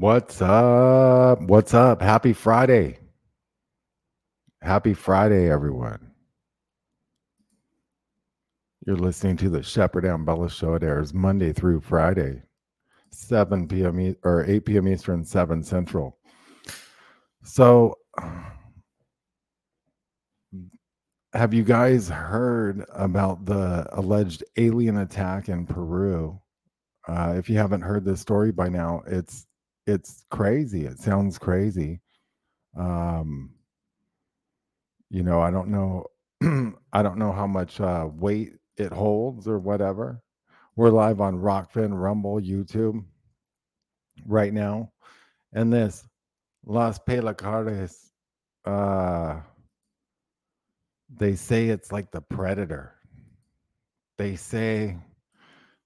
What's up? What's up? Happy Friday. Happy Friday, everyone. You're listening to the Shepard Ambellas Show. It airs Monday through Friday, 7 p.m. Or 8 p.m. Eastern, 7 Central. So, have you guys heard about the alleged alien attack in Peru? Uh, if you haven't heard this story by now, it's it's crazy. It sounds crazy. Um, you know, I don't know. I don't know how much uh, weight it holds or whatever. We're live on Rokfin, Rumble, YouTube right now, and this Las Pelacaras. Uh, they say it's like the predator. They say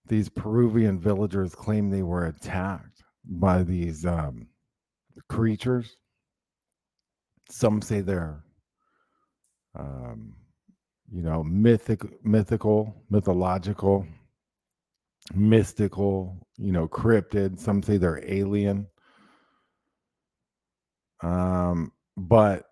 these Peruvian villagers claim they were attacked by these um, creatures. Some say they're, um, you know, mythic, mythical, mythological, mystical, you know, cryptid. Some say they're alien. Um, but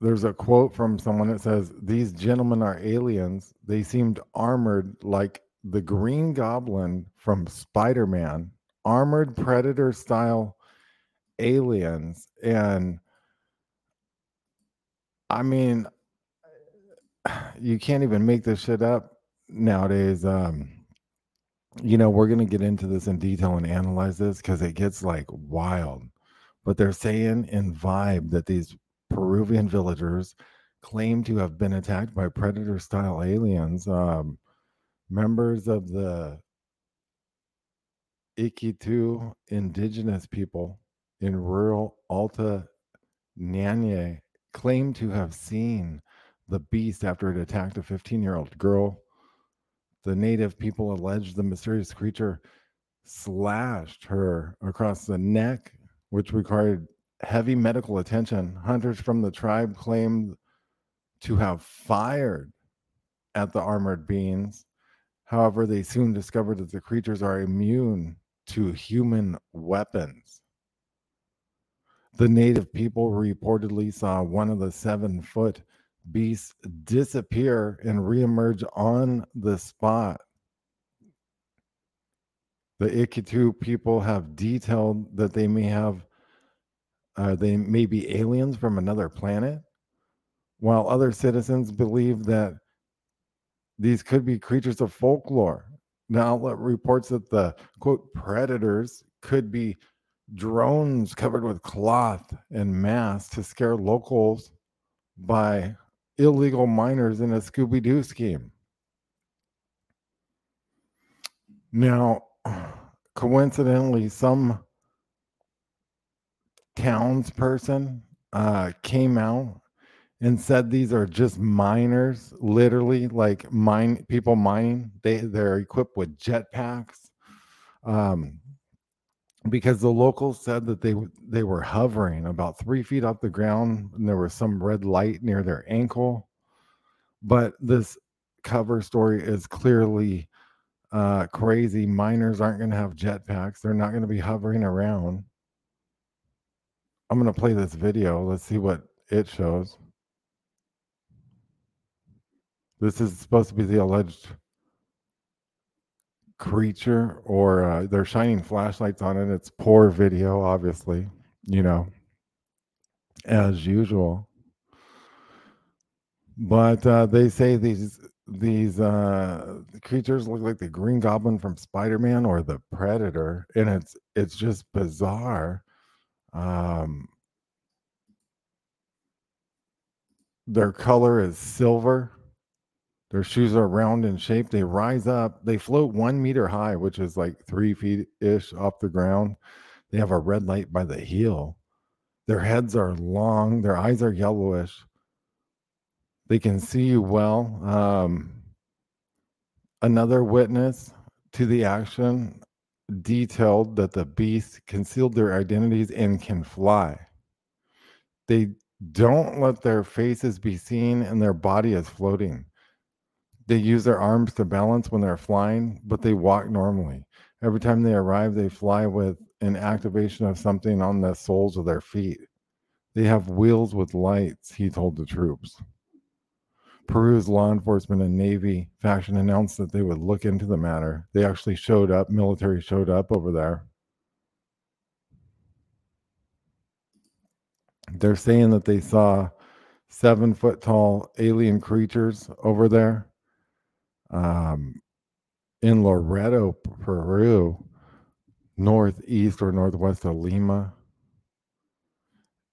there's a quote from someone that says, These gentlemen are aliens. They seemed armored like the Green Goblin from Spider Man, armored predator style aliens. And I mean, you can't even make this shit up nowadays. Um, you know, we're going to get into this in detail and analyze this because it gets like wild. But they're saying in Vibe that these Peruvian villagers claim to have been attacked by predator style aliens. Um, members of the Ikitu indigenous people in rural Alto Nanay claim to have seen the beast after it attacked a 15 year old girl. The native people allege the mysterious creature slashed her across the neck, which required heavy medical attention. Hunters from the tribe claimed to have fired at the armored beings. However, they soon discovered that the creatures are immune to human weapons. The native people reportedly saw one of the seven foot beasts disappear and reemerge on the spot. The Ikitu people have detailed that they may have, uh, they may be aliens from another planet, while other citizens believe that these could be creatures of folklore. Now, reports that the quote predators could be drones covered with cloth and masks to scare locals by illegal miners in a Scooby Doo scheme. Now, coincidentally, some townsperson uh, came out and said these are just miners, literally like mine people mining. They they're equipped with jetpacks. Um, because the locals said that they they were hovering about three feet off the ground and there was some red light near their ankle. But this cover story is clearly uh, crazy. Miners aren't going to have jetpacks. They're not going to be hovering around. I'm going to play this video. Let's see what it shows this is supposed to be the alleged creature or uh, they're shining flashlights on it. It's poor video, obviously, you know, as usual. But uh, they say these these uh, creatures look like the Green Goblin from Spider Man or the Predator, and it's it's just bizarre. Um, their color is silver their shoes are round in shape. They rise up. They float one meter high, which is like three feet ish off the ground. They have a red light by the heel. Their heads are long. Their eyes are yellowish. They can see you well. Um, another witness to the action detailed that the beast concealed their identities and can fly. They don't let their faces be seen and their body is floating. They use their arms to balance when they're flying, but they walk normally. Every time they arrive, they fly with an activation of something on the soles of their feet. They have wheels with lights, he told the troops. Peru's law enforcement and Navy faction announced that they would look into the matter. They actually showed up, military showed up over there. They're saying that they saw seven foot tall alien creatures over there um, in Loreto, Peru, northeast or northwest of Lima.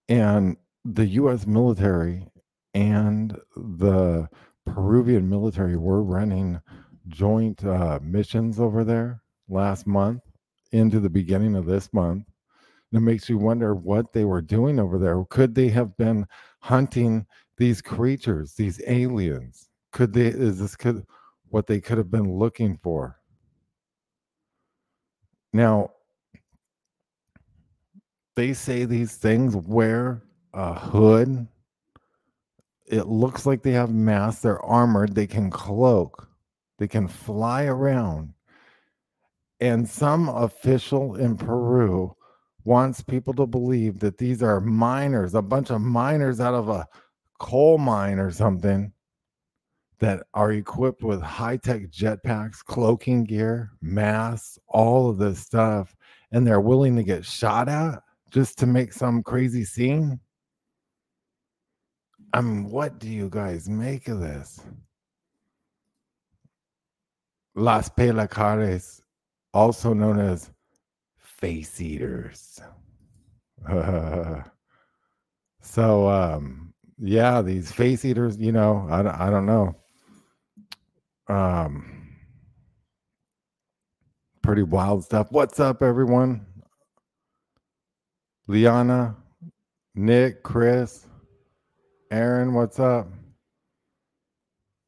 And the U.S. military and the Peruvian military were running joint uh, missions over there last month into the beginning of this month. And it makes you wonder what they were doing over there. Could they have been hunting these creatures, these aliens? Could they, is this, could, what they could have been looking for. Now, they say these things wear a hood. It looks like they have masks. They're armored. They can cloak. They can fly around. And some official in Peru wants people to believe that these are miners, a bunch of miners out of a coal mine or something that are equipped with high tech jetpacks, cloaking gear, masks, all of this stuff, and they're willing to get shot at just to make some crazy scene. I mean, what do you guys make of this? Las Pelacaras, also known as face eaters. so, um, yeah, these face eaters, you know, I, I don't know um, pretty wild stuff. What's up, everyone? Liana, Nick, Chris, Aaron, what's up?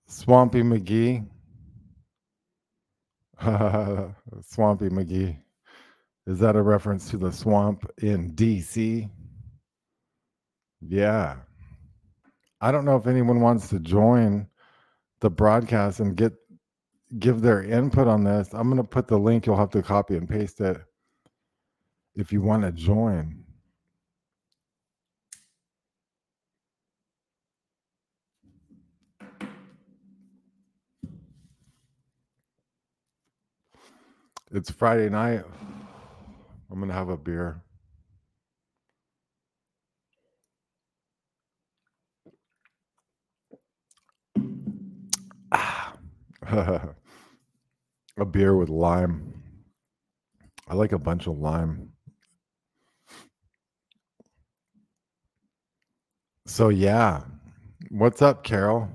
Swampy McGee. Swampy McGee. Is that a reference to the swamp in DC? Yeah. I don't know if anyone wants to join the broadcast and get give their input on this. I'm going to put the link. You'll have to copy and paste it if you want to join. It's Friday night. I'm going to have a beer. a beer with lime. I like a bunch of lime. So yeah, what's up, Carol?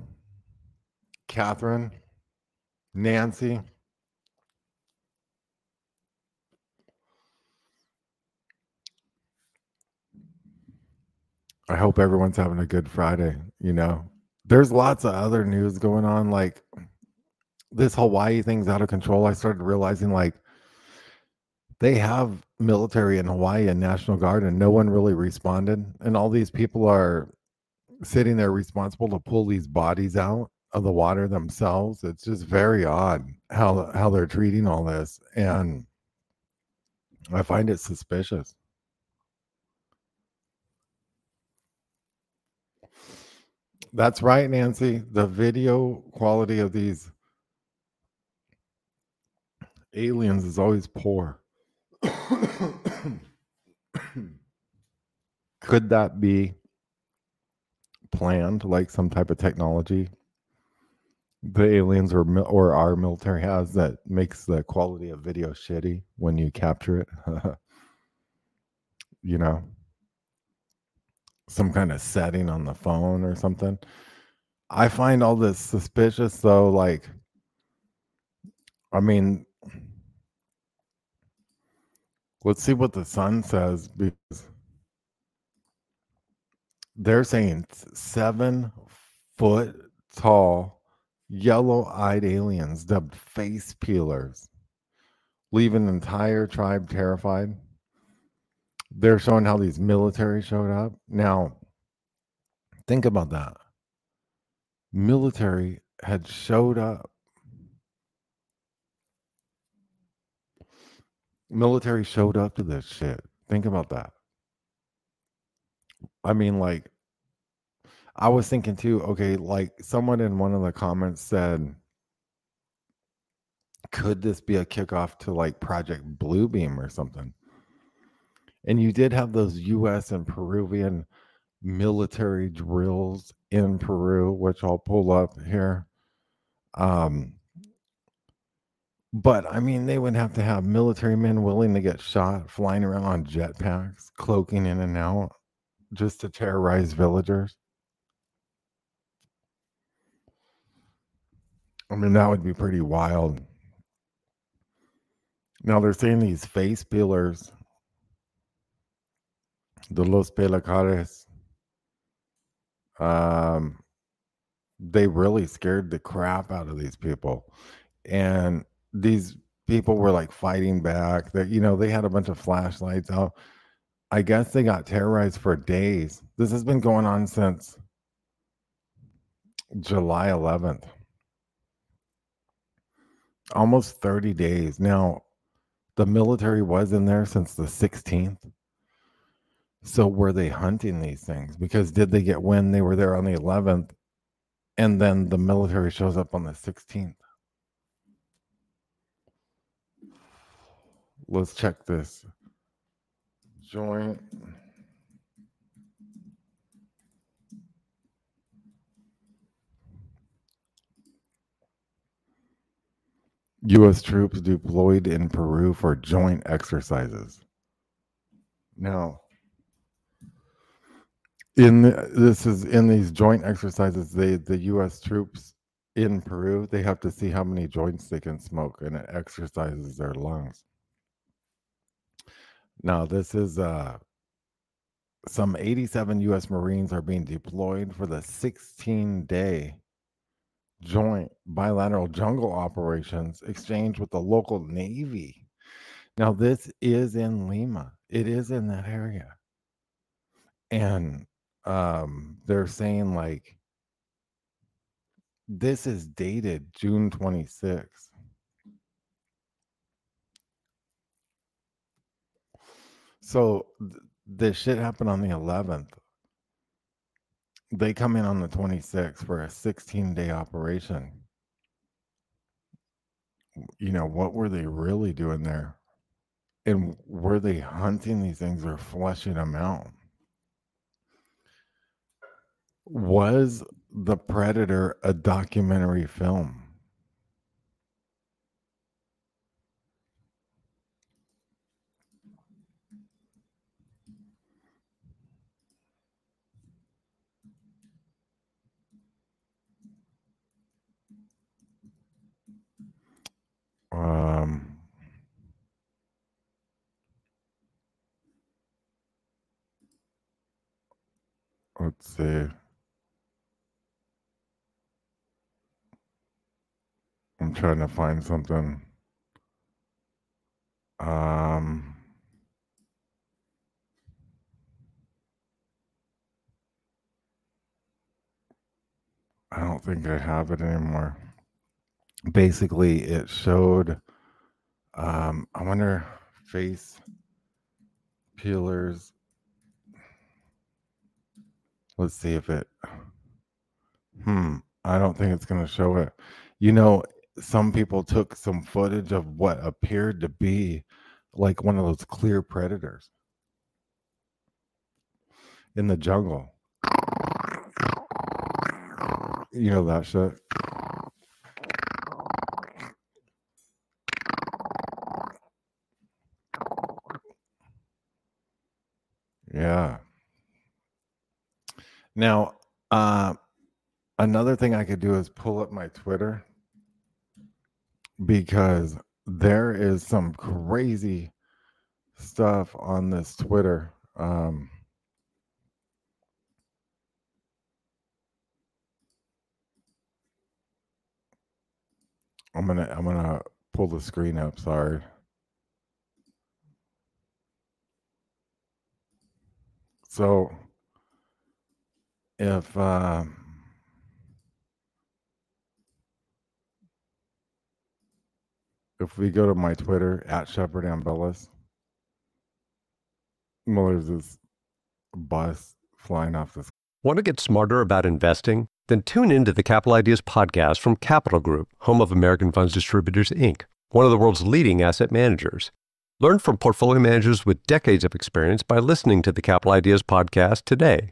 Catherine, Nancy. I hope everyone's having a good Friday. You know, there's lots of other news going on, like this Hawaii thing's out of control, I started realizing like they have military in Hawaii and National Guard, and no one really responded. And all these people are sitting there responsible to pull these bodies out of the water themselves. It's just very odd how how they're treating all this, and I find it suspicious. That's right, Nancy. The video quality of these aliens is always poor. Could that be planned, like some type of technology the aliens or or our military has that makes the quality of video shitty when you capture it? you know, some kind of setting on the phone or something. I find all this suspicious though, like I mean, let's see what the sun says because they're saying seven foot tall, yellow eyed aliens dubbed face peelers leave an entire tribe terrified. They're showing how these military showed up. Now, think about that. Military had showed up military showed up to this shit. Think about that. I mean, like, I was thinking too, okay, like someone in one of the comments said, could this be a kickoff to like Project Bluebeam or something? And you did have those US and Peruvian military drills in Peru, which I'll pull up here. Um, but I mean, they would have to have military men willing to get shot, flying around on jetpacks, cloaking in and out, just to terrorize villagers. I mean, that would be pretty wild. Now they're saying these face peelers, the Los Pelacaras, um, they really scared the crap out of these people. And these people were like fighting back. That you know they had a bunch of flashlights out. I guess they got terrorized for days. This has been going on since July 11th. Almost 30 days. Now, the military was in there since the 16th. So were they hunting these things? Because did they get when they were there on the 11th and then the military shows up on the 16th? Let's check this. Joint. U.S. troops deployed in Peru for joint exercises. Now, in the, this is in these joint exercises, they the U.S. troops in Peru they have to see how many joints they can smoke, and it exercises their lungs. Now, this is uh, some 87 U.S. Marines are being deployed for the 16 day joint bilateral jungle operations exchange with the local Navy. Now, this is in Lima, it is in that area. And um, they're saying, like, this is dated June 26th. So th- this shit happened on the 11th. They come in on the 26th for a 16 day operation. You know, what were they really doing there? And were they hunting these things or fleshing them out? Was The Predator a documentary film? let's see. I'm trying to find something. Um, I don't think I have it anymore. Basically, it showed. Um, I wonder face peelers Let's see if it. Hmm. I don't think it's going to show it. You know, some people took some footage of what appeared to be like one of those clear predators in the jungle. You know that shit. Yeah. Now, uh, another thing I could do is pull up my Twitter because there is some crazy stuff on this Twitter. Um, I'm gonna I'm gonna pull the screen up. Sorry. So if uh, if we go to my Twitter at Shepard Ambellas, well, there's this bus flying off this. Want to get smarter about investing? Then tune into the Capital Ideas podcast from Capital Group, home of American Funds Distributors, Inc., one of the world's leading asset managers. Learn from portfolio managers with decades of experience by listening to the Capital Ideas podcast today.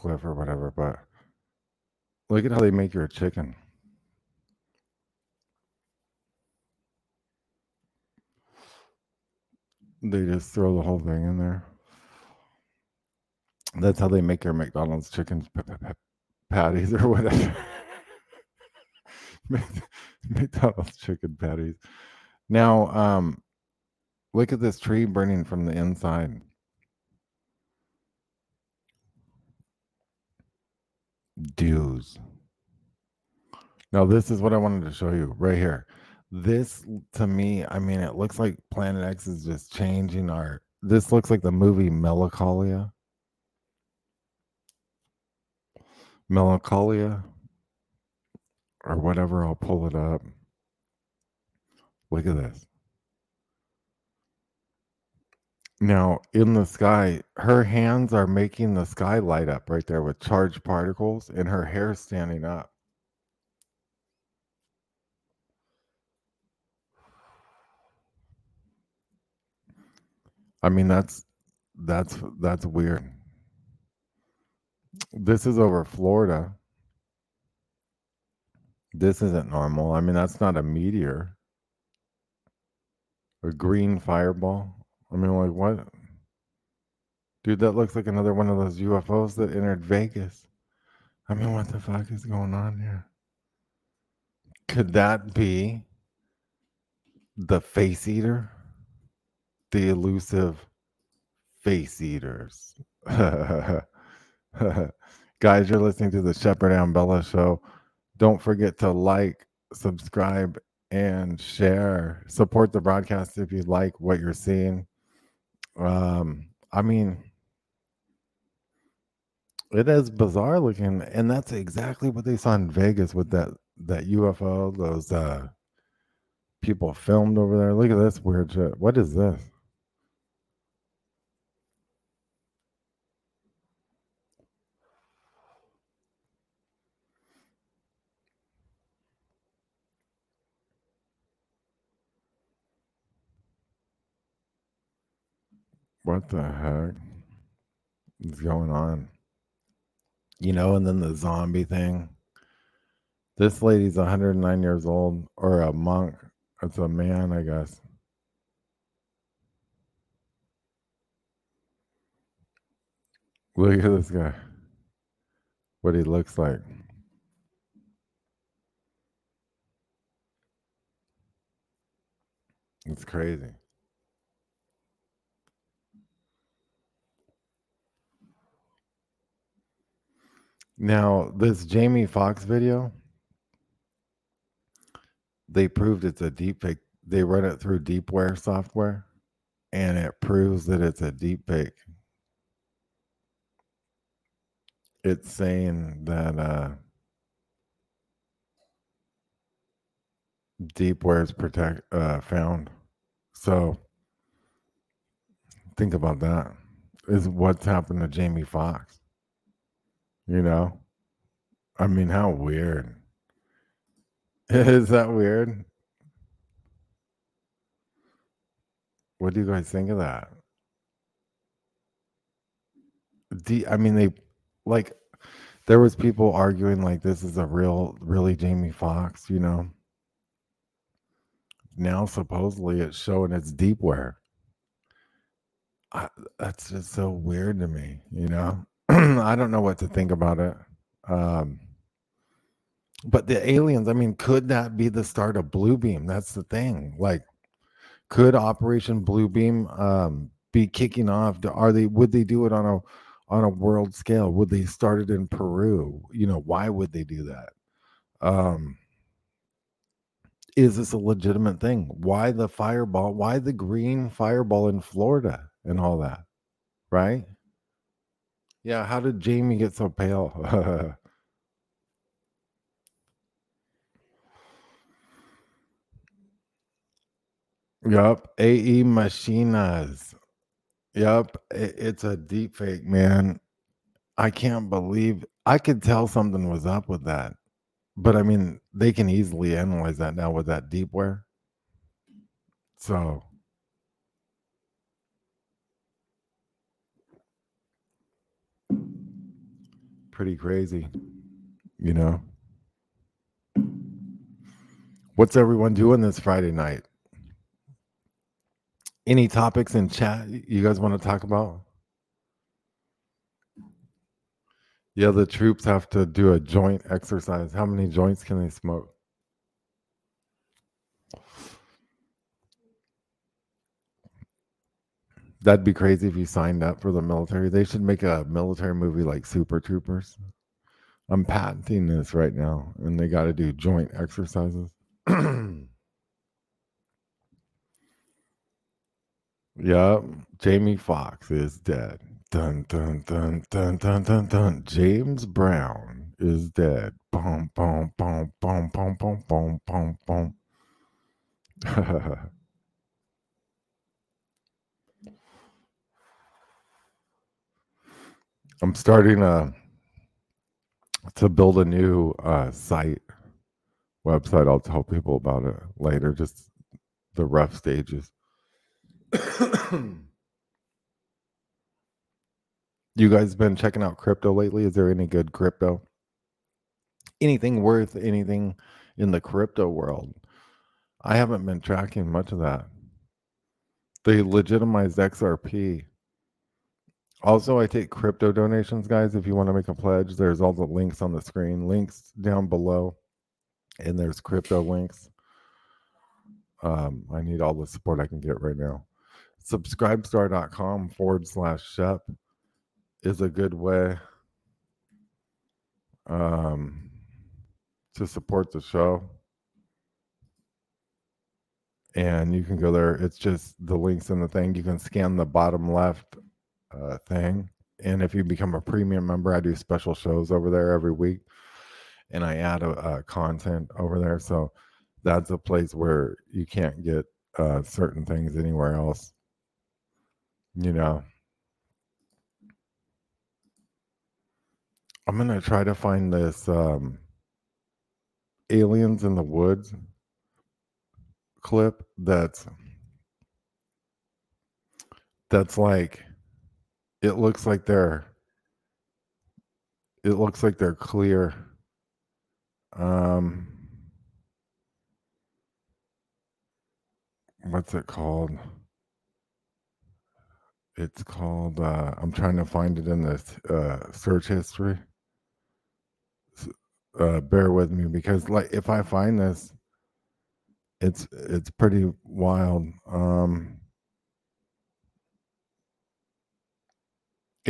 Cliff or whatever, but look at how they make your chicken. They just throw the whole thing in there. That's how they make your McDonald's chicken p- p- patties or whatever. McDonald's chicken patties. Now, um, look at this tree burning from the inside. Dues. Now, this is what I wanted to show you right here. This to me, I mean, it looks like Planet X is just changing our. This looks like the movie Melancholia. Melancholia, or whatever. I'll pull it up. Look at this. Now, in the sky, her hands are making the sky light up right there with charged particles, and her hair standing up. I mean, that's that's that's weird. This is over Florida. This isn't normal. I mean, that's not a meteor. A green fireball. I mean, like what? Dude, that looks like another one of those UFOs that entered Vegas. I mean, what the fuck is going on here? Could that be the face eater? The elusive face eaters. Guys, you're listening to the Shepard Ambellas show. Don't forget to like, subscribe, and share. Support the broadcast if you like what you're seeing. Um, I mean, it is bizarre looking, and that's exactly what they saw in Vegas with that that UFO. Those uh people filmed over there. Look at this weird shit. What is this? What the heck is going on? You know, and then the zombie thing. This lady's 109 years old, or a monk. It's a man, I guess. Look at this guy. What he looks like. It's crazy. Now, this Jamie Foxx video, they proved it's a deep fake. They run it through Deepware software, and it proves that it's a deep fake. It's saying that uh, Deepware is protect uh, found. So think about that. Is what's happened to Jamie Foxx. You know? I mean, how weird. Is that weird? What do you guys think of that? Do, I mean, they like there was people arguing like this is a real, really Jamie Foxx, you know. Now supposedly it's showing it's deepware. I, that's just so weird to me, you know. I don't know what to think about it. Um, but the aliens, I mean, could that be the start of Bluebeam? That's the thing. Like, could Operation Bluebeam um, be kicking off? Are they? Would they do it on a on a world scale? Would they start it in Peru? You know, why would they do that? Um, is this a legitimate thing? Why the fireball? Why the green fireball in Florida and all that? Right? Yeah, how did Jamie get so pale? Yup, AE Machinas. Yup, it, it's a deep fake, man. I can't believe I could tell something was up with that. But I mean, they can easily analyze that now with that deepware. So pretty crazy, you know. What's everyone doing this Friday night? Any topics in chat you guys want to talk about? Yeah, the troops have to do a joint exercise. How many joints can they smoke? That'd be crazy if you signed up for the military. They should make a military movie like Super Troopers. I'm patenting this right now, and they got to do joint exercises. yep, Jamie Foxx is dead. Dun dun dun dun dun dun dun. James Brown is dead. Boom boom boom boom boom boom boom boom boom. I'm starting a to build a new uh, site website. I'll tell people about it later. Just the rough stages. you guys been checking out crypto lately? Is there any good crypto? Anything worth anything in the crypto world? I haven't been tracking much of that. They legitimized XRP also, I take crypto donations, guys. If you want to make a pledge, there's all the links on the screen, links down below, and there's crypto links. Um, I need all the support I can get right now. Subscribestar.com forward slash SHEP is a good way um, to support the show. And you can go there. It's just the links in the thing. You can scan the bottom left uh, thing. And if you become a premium member, I do special shows over there every week. And I add a, a content over there. So that's a place where you can't get uh, certain things anywhere else. You know, I'm gonna try to find this um, aliens in the woods clip that's that's like it looks like they're it looks like they're clear. Um what's it called? It's called uh i'm trying to find it in the uh search history. Uh bear with me because like if i find this it's it's pretty wild. Um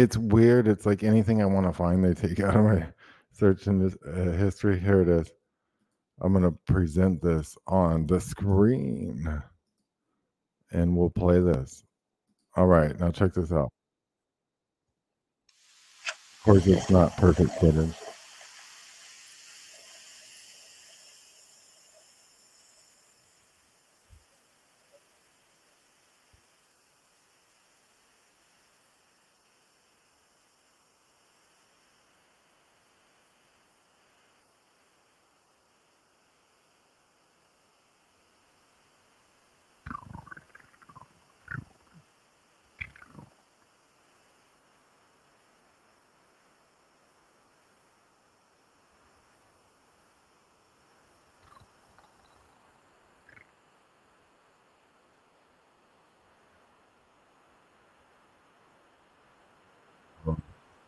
it's weird it's like anything i want to find they take out of my search this uh, history. Here it is. I'm going to present this on the screen. And we'll play this. All right now check this out. Of course it's not perfect footage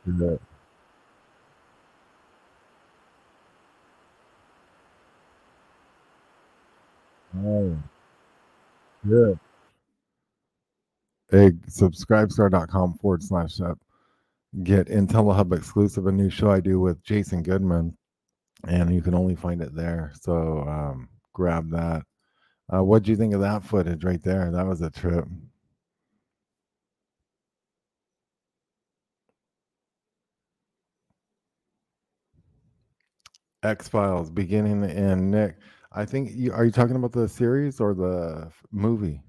Yeah. Oh, yeah. Hey, subscribestar.com forward slash up. Get IntelliHub exclusive, a new show I do with Jason Goodman, and you can only find it there. So um, grab that. Uh, what do you think of that footage right there? That was a trip. X Files, beginning and end. Nick, I think you are you talking about the series or the f- movie?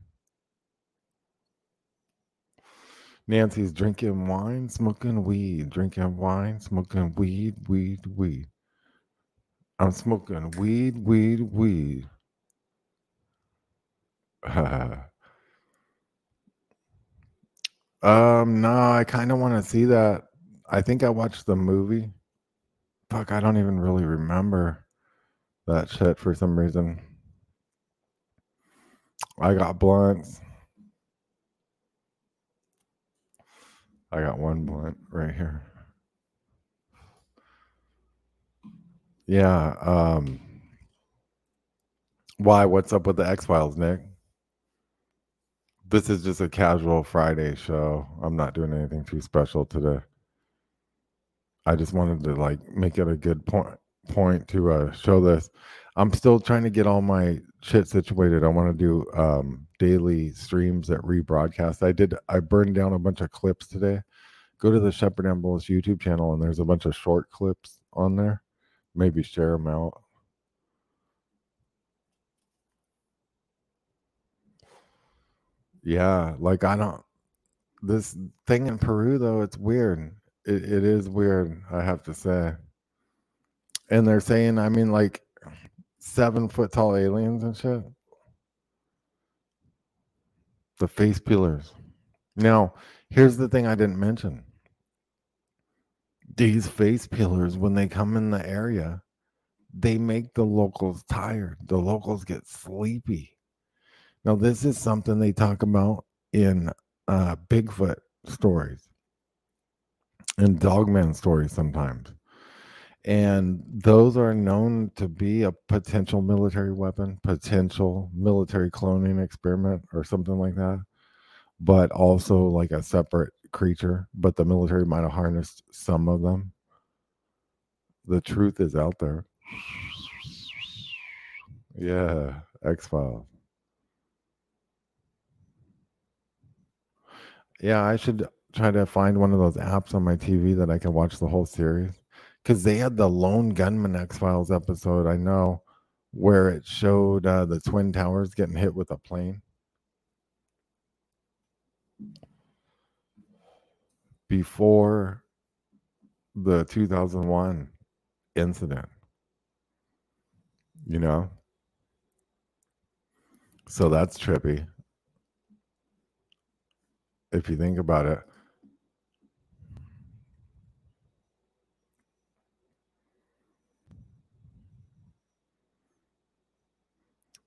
Nancy's drinking wine, smoking weed, drinking wine, smoking weed, weed, weed. I'm smoking weed, weed, weed. um, no, I kind of want to see that. I think I watched the movie. Fuck, I don't even really remember that shit for some reason. I got blunts. I got one blunt right here. Yeah. Um, why? What's up with the X Files, Nick? This is just a casual Friday show. I'm not doing anything too special today. I just wanted to like make it a good point point to uh, show this. I'm still trying to get all my shit situated. I want to do um, daily streams that rebroadcast. I did. I burned down a bunch of clips today. Go to the Shepard Ambellas YouTube channel, and there's a bunch of short clips on there. Maybe share them out. Yeah, like I don't. This thing in Peru though, it's weird. It it is weird. I have to say. And they're saying, I mean, like seven foot tall aliens and shit. The face peelers. Now, here's the thing I didn't mention. These face peelers, when they come in the area, they make the locals tired. The locals get sleepy. Now, this is something they talk about in uh, Bigfoot stories and Dogman stories sometimes. And those are known to be a potential military weapon, potential military cloning experiment, or something like that, but also like a separate creature. But the military might have harnessed some of them. The truth is out there. Yeah, X Files. Yeah, I should try to find one of those apps on my TV that I can watch the whole series. Because they had the Lone Gunman X Files episode, I know, where it showed uh, the Twin Towers getting hit with a plane. Before the 2001 incident, you know? So that's trippy. If you think about it.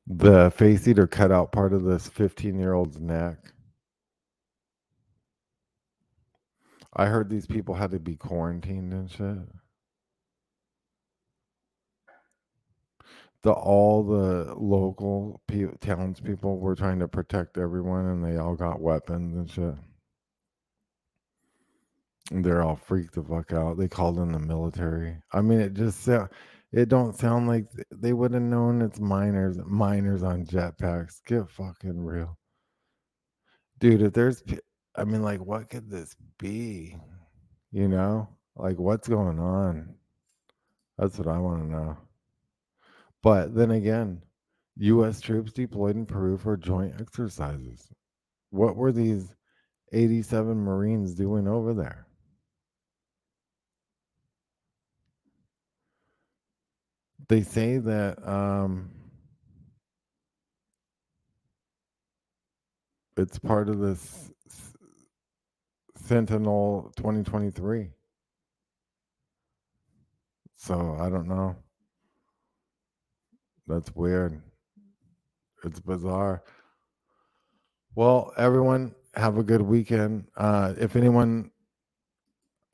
The face eater cut out part of this 15 year old's neck. I heard these people had to be quarantined and shit. The all the local pe- townspeople were trying to protect everyone, and they all got weapons and shit. And they're all freaked the fuck out. They called in the military. I mean, it just sound, it don't sound like they would have known it's miners miners on jetpacks. Get fucking real, dude. If there's, I mean, like, what could this be? You know, like, what's going on? That's what I want to know. But then again, U.S. troops deployed in Peru for joint exercises. What were these 87 Marines doing over there? They say that um, it's part of this Sentinel 2023. So I don't know. That's weird. It's bizarre. Well, everyone, have a good weekend. Uh, if anyone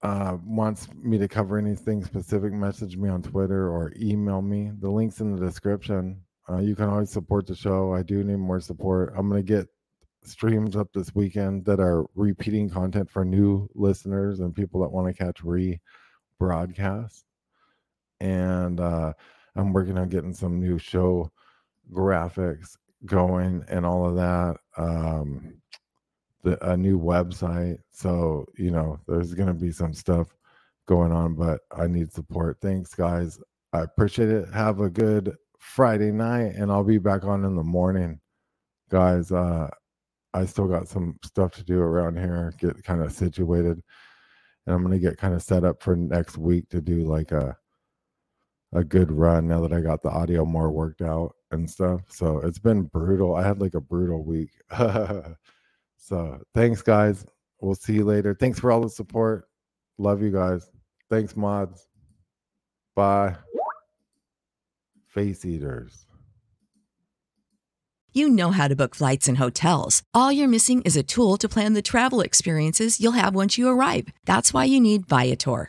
uh, wants me to cover anything specific, message me on Twitter or email me. The link's in the description. Uh, you can always support the show. I do need more support. I'm going to get streams up this weekend that are repeating content for new listeners and people that want to catch re broadcasts. And uh, I'm working on getting some new show graphics going and all of that. Um, the, a new website. So, you know, there's going to be some stuff going on, but I need support. Thanks, guys. I appreciate it. Have a good Friday night, and I'll be back on in the morning. Guys, uh, I still got some stuff to do around here, get kind of situated. And I'm going to get kind of set up for next week to do like a a good run now that I got the audio more worked out and stuff. So it's been brutal. I had like a brutal week. so thanks, guys. We'll see you later. Thanks for all the support. Love you guys. Thanks, mods. Bye. Face eaters. You know how to book flights and hotels. All you're missing is a tool to plan the travel experiences you'll have once you arrive. That's why you need Viator.